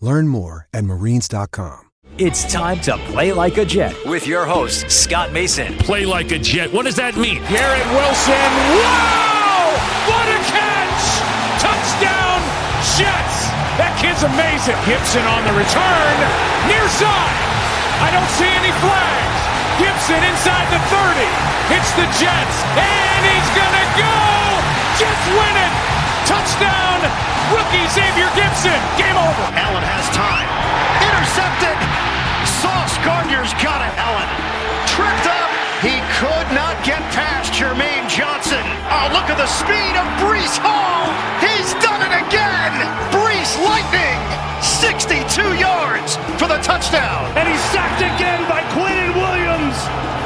Learn more at marines.com. It's time to play like a Jet with your host, Scott Mason. Play like a Jet. What does that mean? Garrett Wilson. Wow! What a catch! Touchdown, Jets! That kid's amazing. Gipson on the return. Near side. I don't see any flags. Gipson inside the 30. Hits the Jets. And he's going to go! Jets win it! Touchdown! Rookie Xavier Gipson. Game over. Allen has time. Intercepted. Sauce Gardner's got it. Allen tripped up. He could not get past Jermaine Johnson. Oh, look at the speed of Breece Hall. He's done it again. Breece Lightning. 62 yards for the touchdown. And he's sacked again by Quinnen Williams.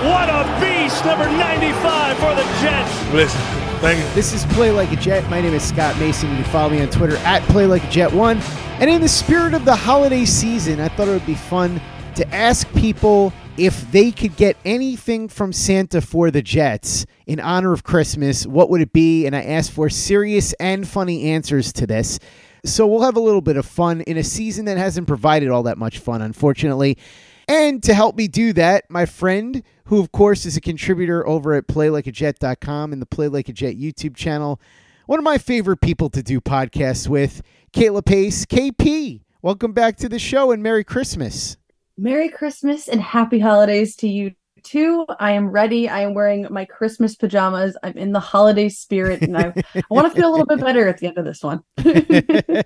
What a beast, number 95 for the Jets. Listen, thank you. This is Play Like a Jet. My name is Scott Mason. You can follow me on Twitter at Play Like a Jet One. And in the spirit of the holiday season, I thought it would be fun to ask people if they could get anything from Santa for the Jets in honor of Christmas. What would it be? And I asked for serious and funny answers to this. So we'll have a little bit of fun in a season that hasn't provided all that much fun, unfortunately. And to help me do that, my friend, who of course is a contributor over at playlikeajet.com and the Play Like a Jet YouTube channel, one of my favorite people to do podcasts with, Kayla Pace. KP, welcome back to the show and Merry Christmas. Merry Christmas and happy holidays to you too. I am ready. I am wearing my Christmas pajamas. I'm in the holiday spirit and I, I want to feel a little bit better at the end of this one.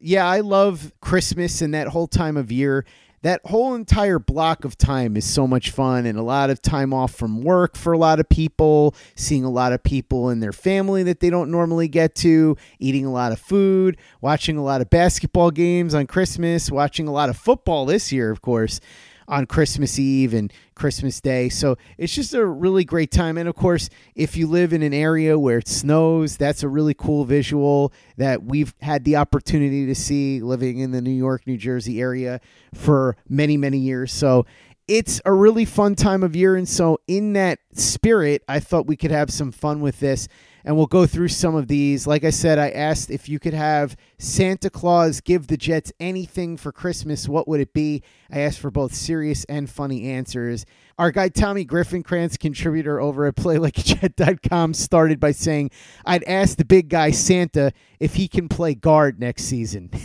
yeah, I love Christmas and that whole time of year. That whole entire block of time is so much fun and a lot of time off from work for a lot of people, seeing a lot of people in their family that they don't normally get to, eating a lot of food, watching a lot of basketball games on Christmas, watching a lot of football this year, of course on Christmas Eve and Christmas Day. So it's just a really great time. And of course, if you live in an area where it snows, that's a really cool visual that we've had the opportunity to see living in the New York, New Jersey area for many, many years. So it's a really fun time of year. And so, in that spirit, I thought we could have some fun with this and we'll go through some of these. Like I said, I asked if you could have Santa Claus give the Jets anything for Christmas, what would it be? I asked for both serious and funny answers. Our guy Tommy Griffinkrantz, contributor over at PlayLikeAJet.com, started by saying, "I'd ask the big guy Santa if he can play guard next season."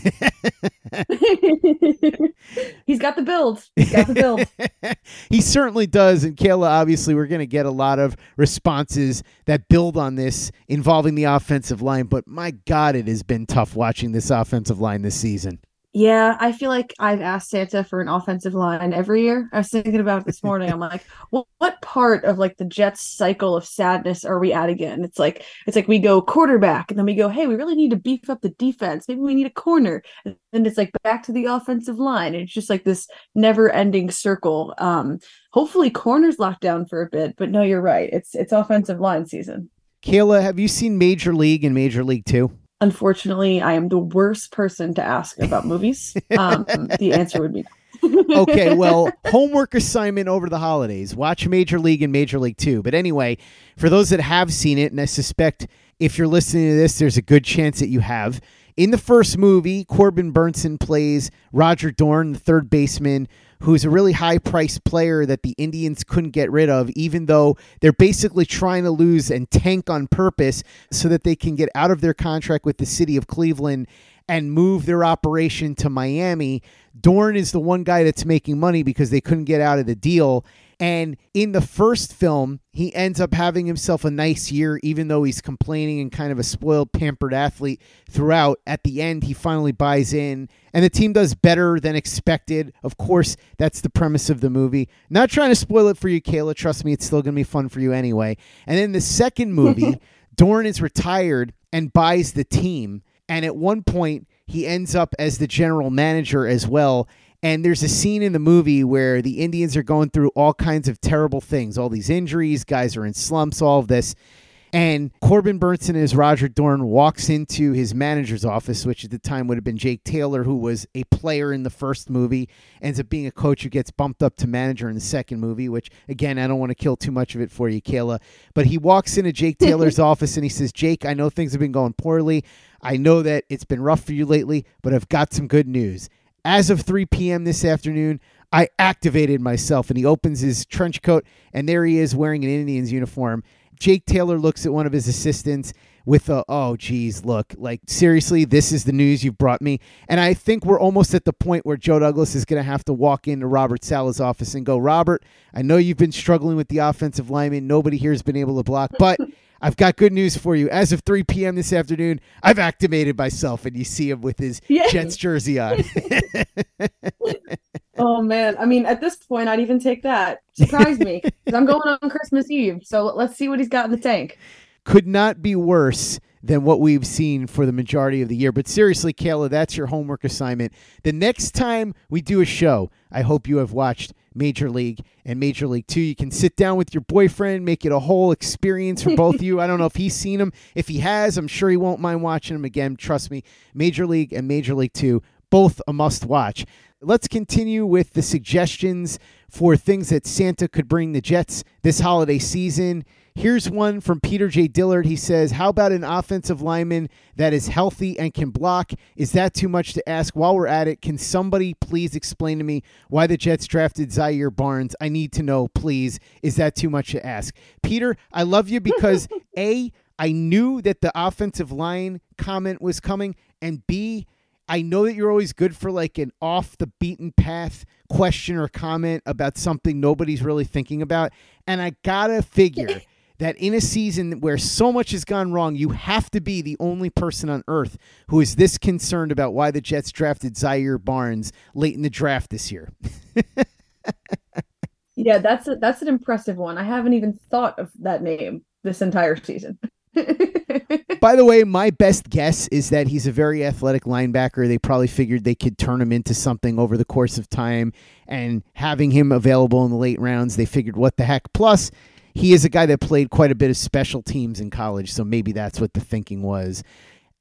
He's got the build. He's got the build. he certainly does. And Kayla, obviously, we're going to get a lot of responses that build on this involving the offensive line. But my God, it has been tough watching this offensive line this season. Yeah, I feel like I've asked Santa for an offensive line every year. I was thinking about it this morning. I'm like, well, what part of like the Jets cycle of sadness are we at again? It's like it's like we go quarterback and then we go, hey, we really need to beef up the defense. Maybe we need a corner. And then it's like back to the offensive line. And it's just like this never-ending circle. Um, hopefully corners locked down for a bit, but no, you're right. It's it's offensive line season. Kayla, have you seen Major League and Major League Two? Unfortunately, I am the worst person to ask about movies. Um, the answer would be okay, well, homework assignment over the holidays. Watch Major League and Major League 2. But anyway, for those that have seen it, and I suspect if you're listening to this, there's a good chance that you have. In the first movie, Corbin Bernsen plays Roger Dorn, the third baseman, who's a really high priced player that the Indians couldn't get rid of, even though they're basically trying to lose and tank on purpose so that they can get out of their contract with the city of Cleveland and move their operation to Miami. Dorn is the one guy that's making money because they couldn't get out of the deal. And in the first film, he ends up having himself a nice year, even though he's complaining and kind of a spoiled, pampered athlete throughout. At the end, he finally buys in, and the team does better than expected. Of course, that's the premise of the movie. Not trying to spoil it for you, Kayla. Trust me, it's still going to be fun for you anyway. And then the second movie, Dorn is retired and buys the team. And at one point, he ends up as the general manager as well. And there's a scene in the movie where the Indians are going through all kinds of terrible things, all these injuries, guys are in slumps, all of this. And Corbin Bernsen as Roger Dorn walks into his manager's office, which at the time would have been Jake Taylor, who was a player in the first movie, ends up being a coach who gets bumped up to manager in the second movie, which, again, I don't want to kill too much of it for you, Kayla. But he walks into Jake Taylor's office and he says, Jake, I know things have been going poorly. I know that it's been rough for you lately, but I've got some good news. As of 3 p.m. this afternoon, I activated myself. And he opens his trench coat, and there he is wearing an Indians uniform. Jake Taylor looks at one of his assistants with a, oh, geez, look, like, seriously, this is the news you've brought me. And I think we're almost at the point where Joe Douglas is going to have to walk into Robert Saleh's office and go, Robert, I know you've been struggling with the offensive lineman. Nobody here has been able to block, but. I've got good news for you. As of 3 p.m. this afternoon, I've activated myself, and you see him with his. Jets jersey on. oh man, I mean, at this point, I'd even take that. Surprise me, I'm going on Christmas Eve. So let's see what he's got in the tank. Could not be worse than what we've seen for the majority of the year. But seriously, Kayla, that's your homework assignment. The next time we do a show, I hope you have watched Major League and Major League Two. You can sit down with your boyfriend, make it a whole experience for both of you. I don't know if he's seen them. If he has, I'm sure he won't mind watching them again. Trust me, Major League and Major League Two, both a must watch. Let's continue with the suggestions for things that Santa could bring the Jets this holiday season. Here's one from Peter J. Dillard. He says, How about an offensive lineman that is healthy and can block? Is that too much to ask? While we're at it, can somebody please explain to me why the Jets drafted Zaire Barnes? I need to know, please. Is that too much to ask? Peter, I love you because A, I knew that the offensive line comment was coming, and B, I know that you're always good for like an off the beaten path question or comment about something nobody's really thinking about. And I gotta figure that in a season where so much has gone wrong, you have to be the only person on earth who is this concerned about why the Jets drafted Zaire Barnes late in the draft this year. yeah, that's a, that's an impressive one. I haven't even thought of that name this entire season. By the way, my best guess is that he's a very athletic linebacker. They probably figured they could turn him into something over the course of time, and having him available in the late rounds, they figured, what the heck? Plus, he is a guy that played quite a bit of special teams in college, so maybe that's what the thinking was.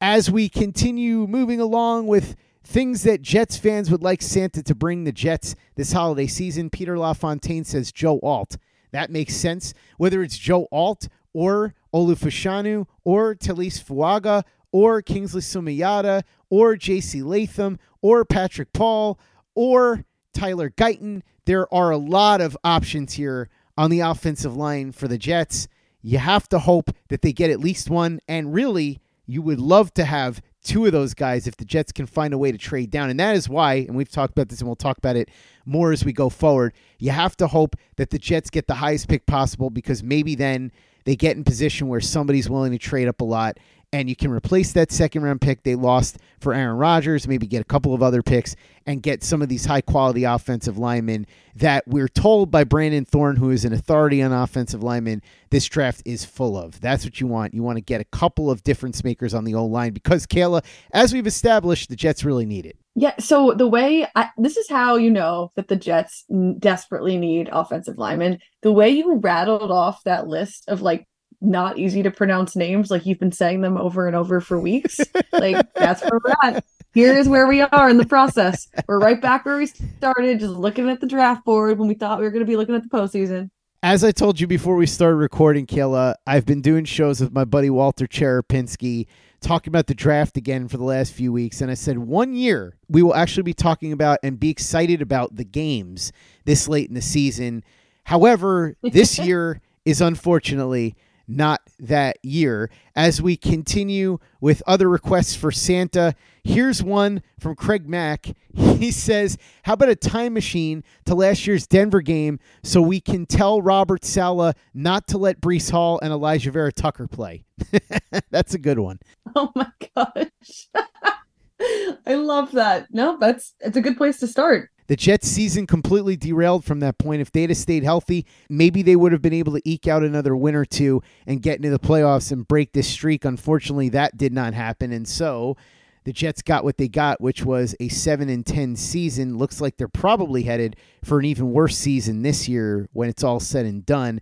As we continue moving along with things that Jets fans would like Santa to bring the Jets this holiday season, Peter LaFontaine says Joe Alt. That makes sense. Whether it's Joe Alt or Olu Fashanu or Taliese Fuaga or Kingsley Suamataia or J.C. Latham or Patrick Paul or Tyler Guyton, there are a lot of options here on the offensive line for the Jets. You have to hope that they get at least one. And really, you would love to have two of those guys if the Jets can find a way to trade down. And that is why, and we've talked about this and we'll talk about it more as we go forward, you have to hope that the Jets get the highest pick possible because maybe then they get in position where somebody's willing to trade up a lot and you can replace that second round pick they lost for Aaron Rodgers, maybe get a couple of other picks and get some of these high quality offensive linemen that we're told by Brandon Thorn, who is an authority on offensive linemen, this draft is full of. That's what you want. You want to get a couple of difference makers on the O line because Kayla, as we've established, the Jets really need it. Yeah. So the way I, this is how you know that the Jets desperately need offensive linemen. The way you rattled off that list of like not easy to pronounce names like you've been saying them over and over for weeks like that's where we're at here's where we are in the process. We're right back where we started, just looking at the draft board when we thought we were going to be looking at the postseason. As I told you before we started recording, Kayla, I've been doing shows with my buddy Walter Cherepinsky talking about the draft again for the last few weeks. And I said, one year we will actually be talking about and be excited about the games this late in the season. However, this year is unfortunately not that year. As we continue with other requests for Santa, here's one from Craig Mack. He says, How about a time machine to last year's Denver game so we can tell Robert Saleh not to let Breece Hall and Alijah Vera Tucker play? that's a good one. Oh my gosh. I love that. No, that's it's a good place to start. The Jets season completely derailed from that point. If they'd have stayed healthy, maybe they would have been able to eke out another win or two and get into the playoffs and break this streak. Unfortunately, that did not happen. And so the Jets got what they got, which was a 7 and 10 season. Looks like they're probably headed for an even worse season this year when it's all said and done.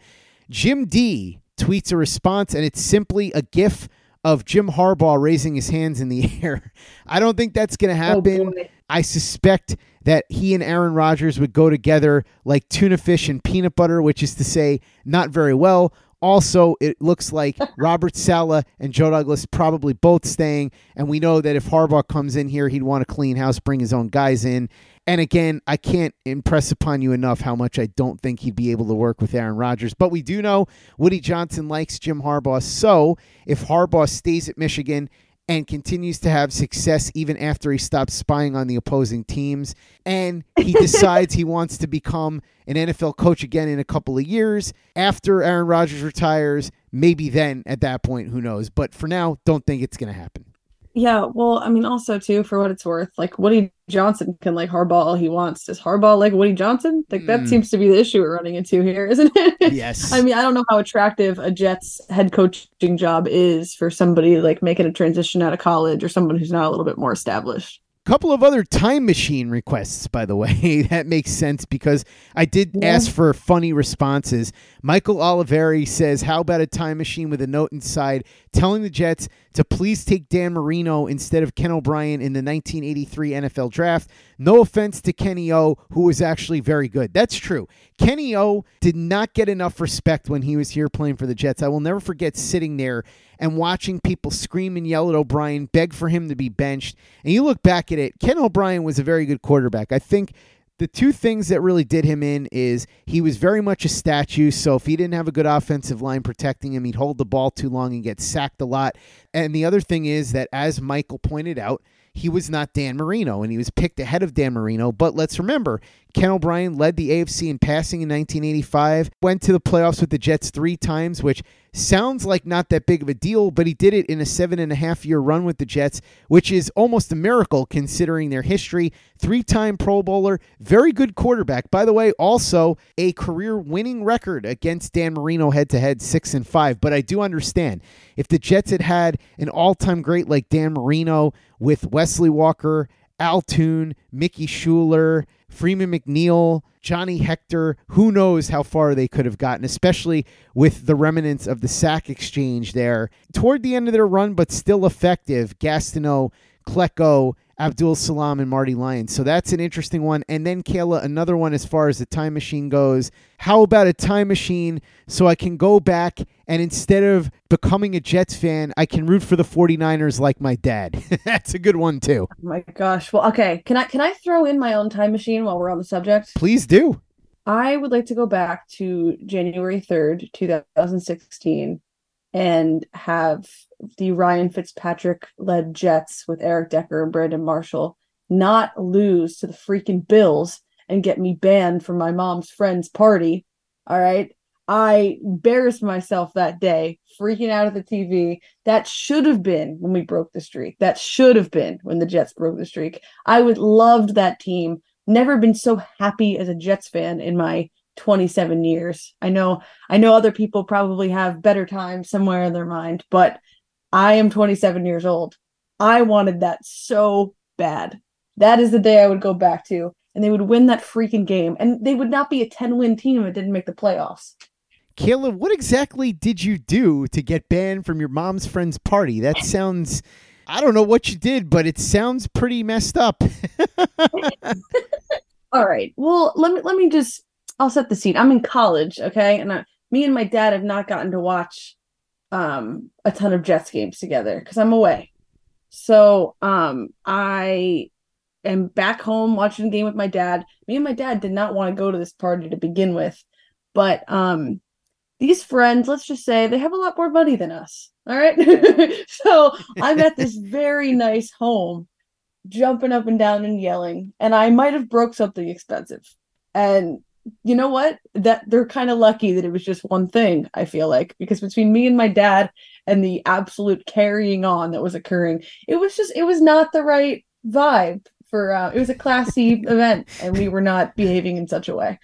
Jim D tweets a response, and it's simply a GIF of Jim Harbaugh raising his hands in the air. I don't think that's going to oh, happen. Oh I suspect that he and Aaron Rodgers would go together like tuna fish and peanut butter, which is to say, not very well. Also, it looks like Robert Saleh and Joe Douglas probably both staying. And we know that if Harbaugh comes in here, he'd want to clean house, bring his own guys in. And again, I can't impress upon you enough how much I don't think he'd be able to work with Aaron Rodgers. But we do know Woody Johnson likes Jim Harbaugh. So if Harbaugh stays at Michigan and continues to have success even after he stops spying on the opposing teams. And he decides he wants to become an NFL coach again in a couple of years after Aaron Rodgers retires. Maybe then at that point, who knows? But for now, don't think it's going to happen. Yeah, well, I mean, also too, for what it's worth, like Woody Johnson can like Harbaugh all he wants. Does Harbaugh like Woody Johnson? Like that mm. seems to be the issue we're running into here, isn't it? Yes. I mean, I don't know how attractive a Jets head coaching job is for somebody like making a transition out of college or someone who's not a little bit more established couple of other time machine requests by the way that makes sense because i did yeah. ask for funny responses. Michael oliveri says how about a time machine with a note inside telling the jets to please take dan marino instead of ken o'brien in the 1983 nfl draft? No offense to kenny o who was actually very good. That's true. Kenny o did not get enough respect when he was here playing for the jets. I will never forget sitting there and watching people scream and yell at O'Brien, beg for him to be benched. And you look back at it, Ken O'Brien was a very good quarterback. I think the two things that really did him in is he was very much a statue. So if he didn't have a good offensive line protecting him, he'd hold the ball too long and get sacked a lot. And the other thing is that, as Michael pointed out, he was not Dan Marino, and he was picked ahead of Dan Marino. But let's remember, Ken O'Brien led the AFC in passing in 1985, went to the playoffs with the Jets three times, which sounds like not that big of a deal, but he did it in a seven and a half year run with the Jets, which is almost a miracle considering their history. Three time Pro Bowler, very good quarterback. By the way, also a career winning record against Dan Marino head to head, six and five. But I do understand if the Jets had had an all time great like Dan Marino with Wesley Walker, Al Toon, Mickey Shuler, Freeman McNeil, Johnny Hector, who knows how far they could have gotten, especially with the remnants of the sack exchange there. Toward the end of their run, but still effective, Gastineau, Klecko, Abdul Salaam and Marty Lyons. So that's an interesting one. And then, Kayla, another one as far as the time machine goes. How about a time machine so I can go back and instead of becoming a Jets fan, I can root for the 49ers like my dad? that's a good one too. Oh my gosh. Well, okay. Can I can I throw in my own time machine while we're on the subject? Please do. I would like to go back to January 3rd, 2016 and have the Ryan Fitzpatrick led Jets with Eric Decker and Brandon Marshall not lose to the freaking Bills and get me banned from my mom's friend's party. All right. I embarrassed myself that day, freaking out at the TV. That should have been when we broke the streak. That should have been when the Jets broke the streak. I would loved that team. Never been so happy as a Jets fan in my 27 years. I know I know other people probably have better times somewhere in their mind, but I am 27 years old. I wanted that so bad. That is the day I would go back to and they would win that freaking game and they would not be a 10 win team if it didn't make the playoffs. Caleb, what exactly did you do to get banned from your mom's friend's party? That sounds I don't know what you did, but it sounds pretty messed up. All right. Well, let me let me just I'll set the scene. I'm in college, okay? And I, me and my dad have not gotten to watch um a ton of Jets games together cuz I'm away. So, um I am back home watching a game with my dad. Me and my dad did not want to go to this party to begin with, but um these friends, let's just say they have a lot more money than us. All right. so I'm at this very nice home, jumping up and down and yelling, and I might have broke something expensive. And you know what? That they're kind of lucky that it was just one thing, I feel like, because between me and my dad and the absolute carrying on that was occurring, it was just it was not the right vibe for uh, it was a classy event and we were not behaving in such a way.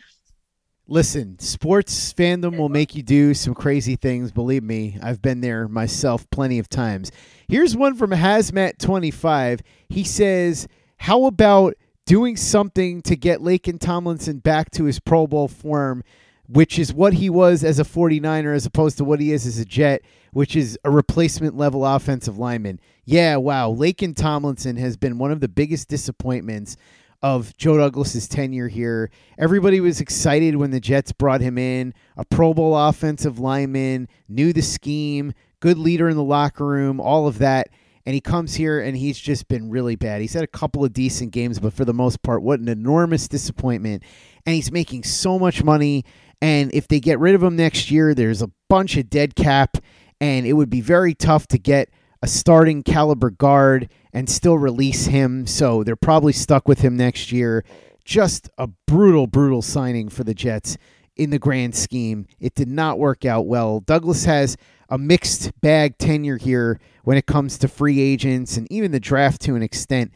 Listen, sports fandom will make you do some crazy things. Believe me, I've been there myself plenty of times. Here's one from Hazmat25. He says, How about doing something to get Laken Tomlinson back to his Pro Bowl form, which is what he was as a 49er as opposed to what he is as a Jet, which is a replacement level offensive lineman? Yeah, wow. Laken Tomlinson has been one of the biggest disappointments of Joe Douglas's tenure here. Everybody was excited when the Jets brought him in, a Pro Bowl offensive lineman, knew the scheme, good leader in the locker room, all of that. And he comes here and he's just been really bad. He's had a couple of decent games, but for the most part, what an enormous disappointment. And he's making so much money. And if they get rid of him next year, there's a bunch of dead cap, and it would be very tough to get a starting caliber guard and still release him. So they're probably stuck with him next year. Just a brutal, brutal signing for the Jets in the grand scheme. It did not work out well. Douglas has a mixed bag tenure here when it comes to free agents and even the draft to an extent.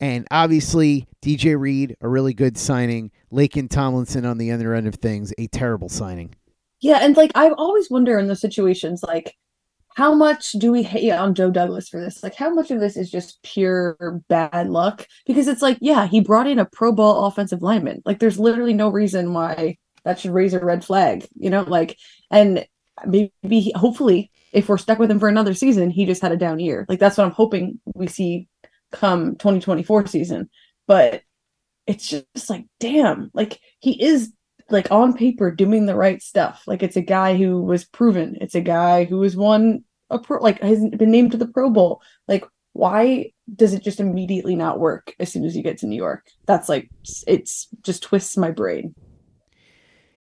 And obviously, DJ Reed, a really good signing. Laken Tomlinson on the other end of things, a terrible signing. Yeah, and like I always wonder in those situations, like how much do we hate on Joe Douglas for this? Like, how much of this is just pure bad luck? Because it's like, yeah, he brought in a Pro Bowl offensive lineman. Like, there's literally no reason why that should raise a red flag, you know? Like, and maybe, hopefully, if we're stuck with him for another season, he just had a down year. Like, that's what I'm hoping we see come 2024 season. But it's just like, damn, like, he is like on paper doing the right stuff. Like it's a guy who was proven. It's a guy who has won a pro like has been named to the Pro Bowl. Like why does it just immediately not work as soon as you get to New York? That's like it's just twists my brain.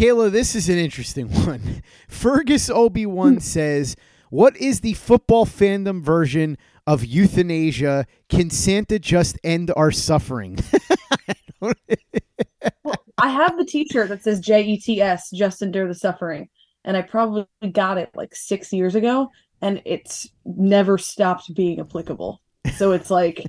Kayla, this is an interesting one. Fergus Obi Wan hmm. says, "What is the football fandom version of euthanasia? Can Santa just end our suffering?" I have the T-shirt that says J E T S, just endure the suffering, and I probably got it like six years ago, and it's never stopped being applicable. So it's like.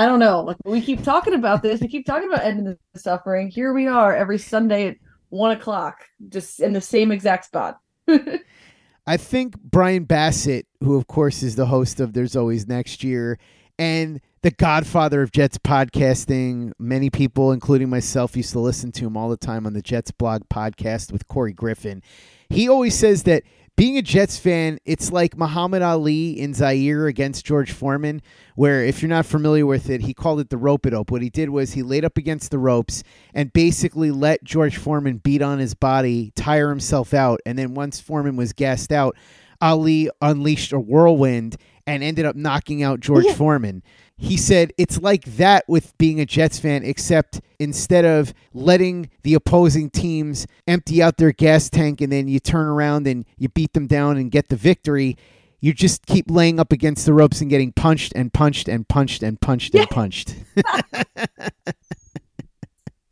I don't know. Like we keep talking about this, we keep talking about ending the suffering. Here we are every Sunday at one o'clock, just in the same exact spot. I think Brian Bassett, who of course is the host of There's Always Next Year, and the godfather of Jets podcasting, many people, including myself, used to listen to him all the time on the Jets blog podcast with Corey Griffin. He always says that being a Jets fan, it's like Muhammad Ali in Zaire against George Foreman, where if you're not familiar with it, he called it the rope-a-dope. What he did was he laid up against the ropes and basically let George Foreman beat on his body, tire himself out, and then once Foreman was gassed out, Ali unleashed a whirlwind and ended up knocking out George yeah. Foreman he said it's like that with being a Jets fan, except instead of letting the opposing teams empty out their gas tank and then you turn around and you beat them down and get the victory, you just keep laying up against the ropes and getting punched and punched and punched and punched and punched.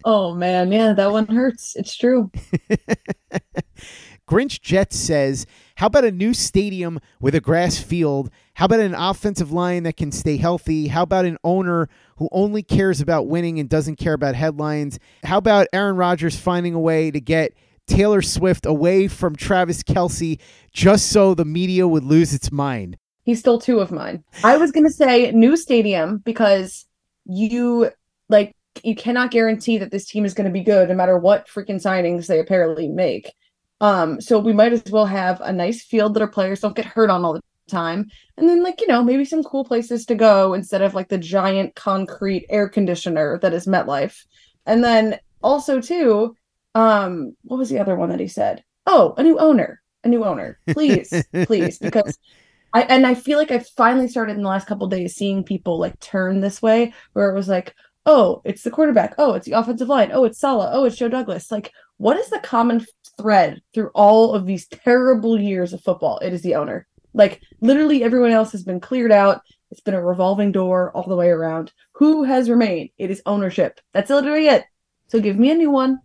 oh man, yeah, that one hurts. It's true. Grinch Jets says, How about a new stadium with a grass field? How about an offensive line that can stay healthy? How about an owner who only cares about winning and doesn't care about headlines? How about Aaron Rodgers finding a way to get Taylor Swift away from Travis Kelce just so the media would lose its mind? He stole two of mine. I was going to say new stadium because you like you cannot guarantee that this team is going to be good no matter what freaking signings they apparently make. Um, so we might as well have a nice field that our players don't get hurt on all the time. And then, like, you know, maybe some cool places to go instead of like the giant concrete air conditioner that is MetLife. And then also, too, um, what was the other one that he said? Oh, a new owner, a new owner, please, please, because I and I feel like I finally started in the last couple days seeing people like turn this way where it was like, oh, it's the quarterback, oh, it's the offensive line, oh, it's Saleh, oh, it's Joe Douglas. Like, what is the common thread through all of these terrible years of football? It is the owner. Like literally everyone else has been cleared out. It's been a revolving door all the way around. Who has remained? It is ownership. That's literally it. So give me a new one.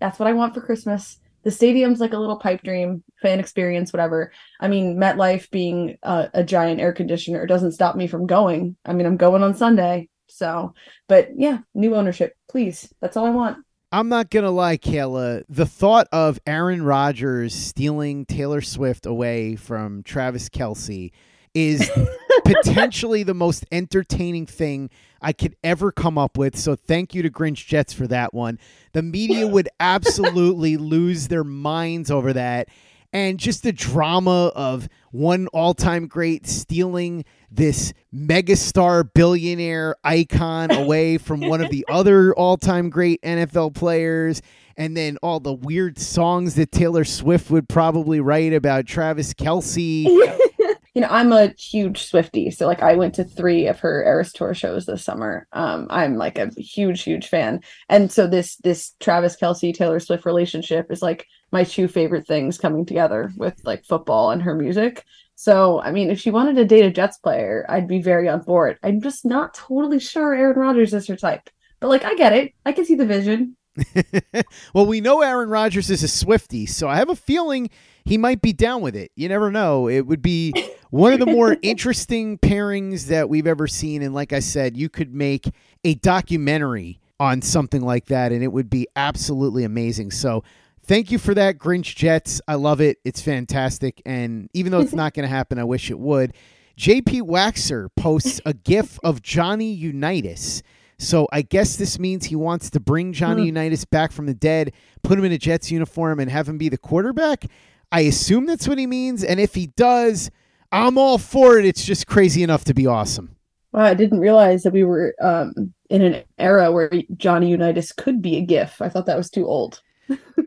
That's what I want for Christmas. The stadium's like a little pipe dream, fan experience, whatever. I mean, MetLife being a, a giant air conditioner doesn't stop me from going. I mean, I'm going on Sunday. So, but yeah, new ownership, please. That's all I want. I'm not gonna lie, Kayla. The thought of Aaron Rodgers stealing Taylor Swift away from Travis Kelce is potentially the most entertaining thing I could ever come up with. So thank you to Grinch Jets for that one. The media would absolutely lose their minds over that. And just the drama of one all time great stealing this megastar billionaire icon away from one of the other all-time great NFL players and then all the weird songs that Taylor Swift would probably write about Travis Kelce. you know, I'm a huge Swifty, so like I went to three of her Eras Tour shows this summer. Um, I'm like a huge, huge fan, and so this this Travis Kelce Taylor Swift relationship is like my two favorite things coming together with like football and her music. So, I mean, if she wanted to date a Jets player, I'd be very on board. I'm just not totally sure Aaron Rodgers is her type. But like, I get it. I can see the vision. well, we know Aaron Rodgers is a Swifty, so I have a feeling he might be down with it. You never know. It would be one of the more interesting pairings that we've ever seen. And like I said, you could make a documentary on something like that, and it would be absolutely amazing. So thank you for that, Grinch Jets. I love it. It's fantastic. And even though it's not going to happen, I wish it would. JP Waxer posts a gif of Johnny Unitas. So I guess this means he wants to bring Johnny Unitas back from the dead, put him in a Jets uniform, and have him be the quarterback. I assume that's what he means. And if he does, I'm all for it. It's just crazy enough to be awesome. Wow, I didn't realize that we were um, in an era where Johnny Unitas could be a GIF. I thought that was too old.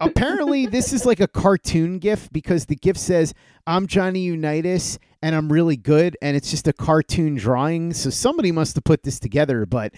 Apparently, this is like a cartoon GIF because the GIF says, I'm Johnny Unitas and I'm really good. And it's just a cartoon drawing. So somebody must have put this together. But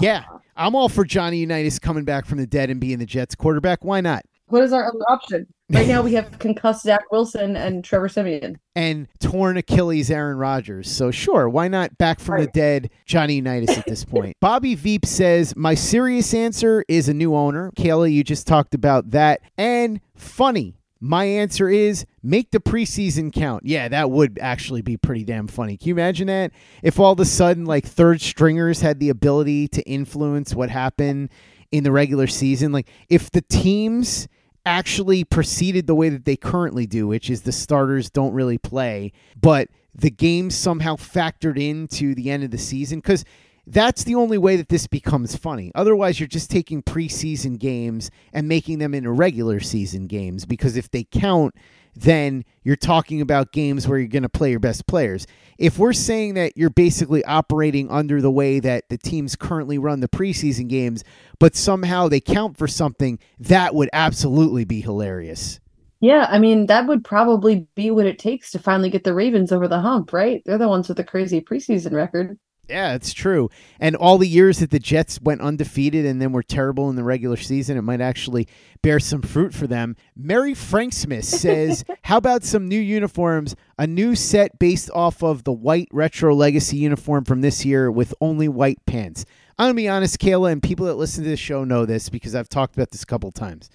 yeah, uh-huh. I'm all for Johnny Unitas coming back from the dead and being the Jets quarterback. Why not? What is our other option? Right now we have concussed Zach Wilson and Trevor Siemian. and torn Achilles Aaron Rodgers. So sure, why not back from the dead Johnny Unitas at this point? Bobby Veep says, My serious answer is a new owner. Kayla, you just talked about that. And funny. My answer is make the preseason count. Yeah, that would actually be pretty damn funny. Can you imagine that? If all of a sudden, like, third stringers had the ability to influence what happened in the regular season, like, if the teams actually proceeded the way that they currently do, which is the starters don't really play, but the games somehow factored into the end of the season because that's the only way that this becomes funny. Otherwise, you're just taking preseason games and making them into regular season games because if they count, then you're talking about games where you're going to play your best players. If we're saying that you're basically operating under the way that the teams currently run the preseason games, but somehow they count for something, that would absolutely be hilarious. Yeah, I mean that would probably be what it takes to finally get the Ravens over the hump, right? They're the ones with the crazy preseason record. Yeah, it's true. And all the years that the Jets went undefeated and then were terrible in the regular season, it might actually bear some fruit for them. Mary Franksmith says, How about some new uniforms? A new set based off of the white retro legacy uniform from this year with only white pants. I'm going to be honest, Kayla, and people that listen to this show know this because I've talked about this a couple times.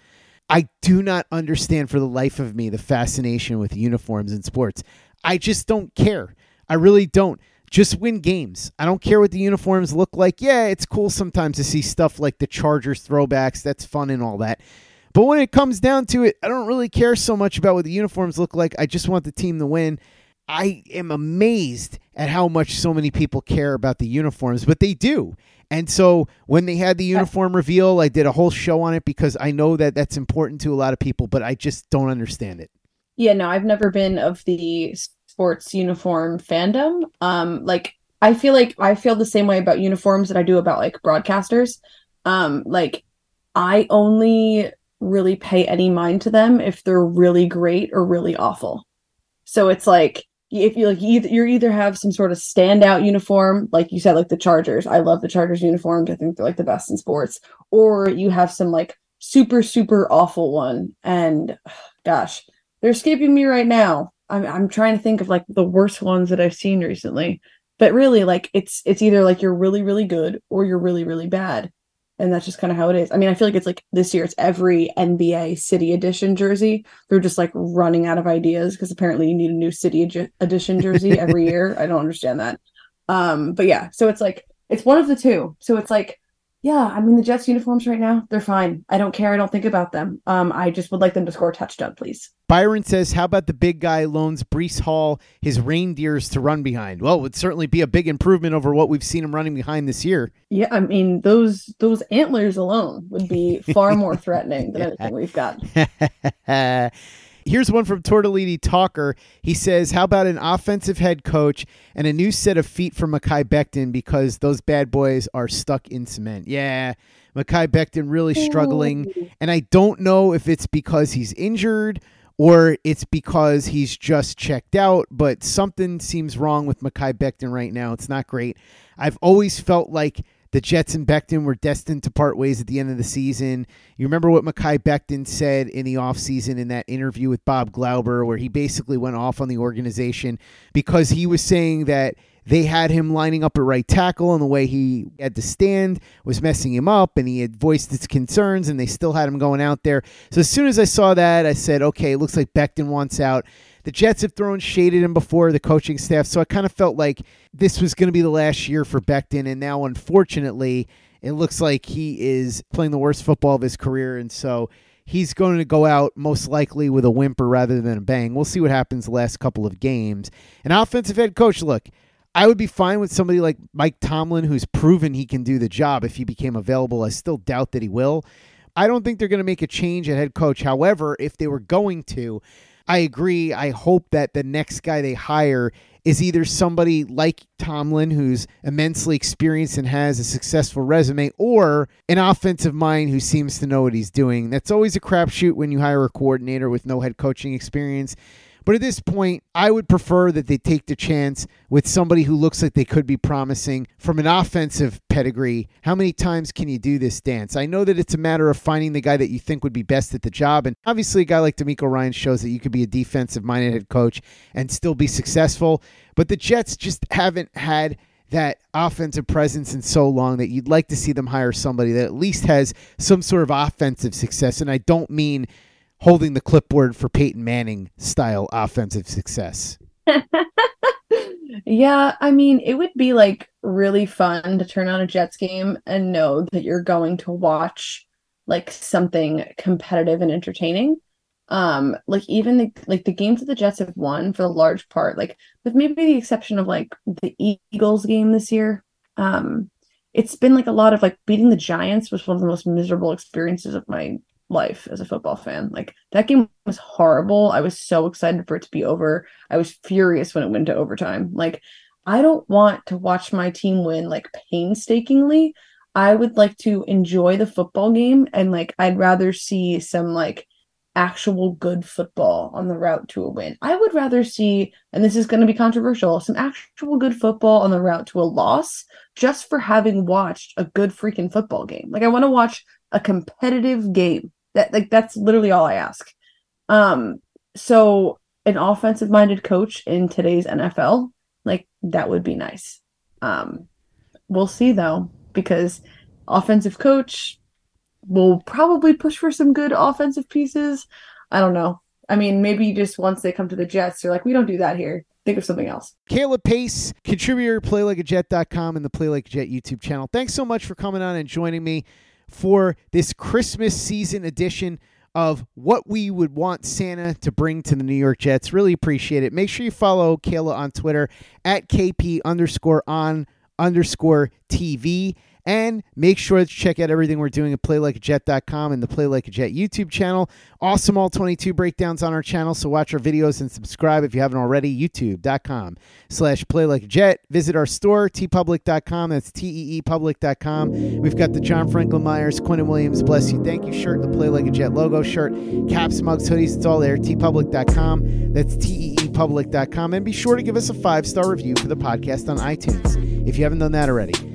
I do not understand for the life of me the fascination with uniforms in sports. I just don't care. I really don't. Just win games. I don't care what the uniforms look like. Yeah, it's cool sometimes to see stuff like the Chargers throwbacks. That's fun and all that. But when it comes down to it, I don't really care so much about what the uniforms look like. I just want the team to win. I am amazed at how much so many people care about the uniforms, but they do. And so when they had the uh, uniform reveal, I did a whole show on it because I know that that's important to a lot of people, but I just don't understand it. Yeah, no, I've never been of the sports uniform fandom. Um, like I feel like I feel the same way about uniforms that I do about like broadcasters. Um, like I only really pay any mind to them if they're really great or really awful. So it's like if you like either, you either have some sort of standout uniform, like you said, like the Chargers. I love the Chargers uniforms. I think they're like the best in sports. Or you have some like super super awful one, and gosh, they're escaping me right now. I'm I'm trying to think of like the worst ones that I've seen recently. But really, like it's it's either like you're really really good or you're really really bad, and that's just kind of how it is. I mean, I feel like it's like this year it's every NBA City Edition jersey. They're just like running out of ideas because apparently you need a new City Edi- Edition jersey every year. I don't understand that. Um, but yeah, so it's like it's one of the two. So it's like yeah, I mean the Jets uniforms right now, they're fine. I don't care. I don't think about them. Um, I just would like them to score a touchdown, please. Byron says, How about the big guy loans Breece Hall his reindeers to run behind? Well, it would certainly be a big improvement over what we've seen him running behind this year. Yeah, I mean those those antlers alone would be far more threatening than anything we've got. Here's one from Tortellini Talker. He says, How about an offensive head coach and a new set of feet for Mekhi Becton because those bad boys are stuck in cement? Yeah, Mekhi Becton really struggling. And I don't know if it's because he's injured or it's because he's just checked out, but something seems wrong with Mekhi Becton right now. It's not great. I've always felt like the Jets and Becton were destined to part ways at the end of the season. You remember what Mekhi Becton said in the offseason in that interview with Bob Glauber, where he basically went off on the organization because he was saying that they had him lining up at right tackle and the way he had to stand was messing him up and he had voiced his concerns and they still had him going out there. So as soon as I saw that, I said, okay, it looks like Becton wants out. The Jets have thrown shade at him before, the coaching staff. So I kind of felt like this was going to be the last year for Becton. And now, unfortunately, it looks like he is playing the worst football of his career. And so he's going to go out most likely with a whimper rather than a bang. We'll see what happens the last couple of games. An offensive head coach, look, I would be fine with somebody like Mike Tomlin, who's proven he can do the job if he became available. I still doubt that he will. I don't think they're going to make a change at head coach. However, if they were going to, I agree. I hope that the next guy they hire is either somebody like Tomlin, who's immensely experienced and has a successful resume, or an offensive mind who seems to know what he's doing. That's always a crapshoot when you hire a coordinator with no head coaching experience. But at this point, I would prefer that they take the chance with somebody who looks like they could be promising from an offensive pedigree. How many times can you do this dance? I know that it's a matter of finding the guy that you think would be best at the job. And obviously, a guy like DeMeco Ryan shows that you could be a defensive minded head coach and still be successful. But the Jets just haven't had that offensive presence in so long that you'd like to see them hire somebody that at least has some sort of offensive success. And I don't mean holding the clipboard for Peyton Manning style offensive success. yeah, I mean, it would be like really fun to turn on a Jets game and know that you're going to watch like something competitive and entertaining um like even the like the games that the jets have won for the large part like with maybe the exception of like the eagles game this year um it's been like a lot of like beating the giants was one of the most miserable experiences of my life as a football fan like that game was horrible i was so excited for it to be over i was furious when it went to overtime like i don't want to watch my team win like painstakingly i would like to enjoy the football game and like i'd rather see some like actual good football on the route to a win. I would rather see, and this is going to be controversial, some actual good football on the route to a loss just for having watched a good freaking football game. Like I want to watch a competitive game. That like that's literally all I ask. Um so an offensive minded coach in today's NFL, like that would be nice. Um we'll see though because offensive coach will probably push for some good offensive pieces. I don't know. I mean, maybe just once they come to the Jets, they're like, we don't do that here. Think of something else. Kayla Pace, contributor, playlikeajet.com and the Play Like a Jet YouTube channel. Thanks so much for coming on and joining me for this Christmas season edition of what we would want Santa to bring to the New York Jets. Really appreciate it. Make sure you follow Kayla on Twitter at KP underscore on underscore TV. And make sure to check out everything we're doing at playlikeajet.com and the Play Like a Jet YouTube channel. Awesome All 22 breakdowns on our channel, so watch our videos and subscribe if you haven't already. YouTube.com slash Play Like a Jet. Visit our store, teepublic.com. That's T-E-E public.com. We've got the John Franklin Myers, Quinnen Williams, Bless You, Thank You shirt, the Play Like a Jet logo shirt, caps, mugs, hoodies. It's all there. teepublic.com. That's T-E-E public.com. And be sure to give us a five-star review for the podcast on iTunes if you haven't done that already.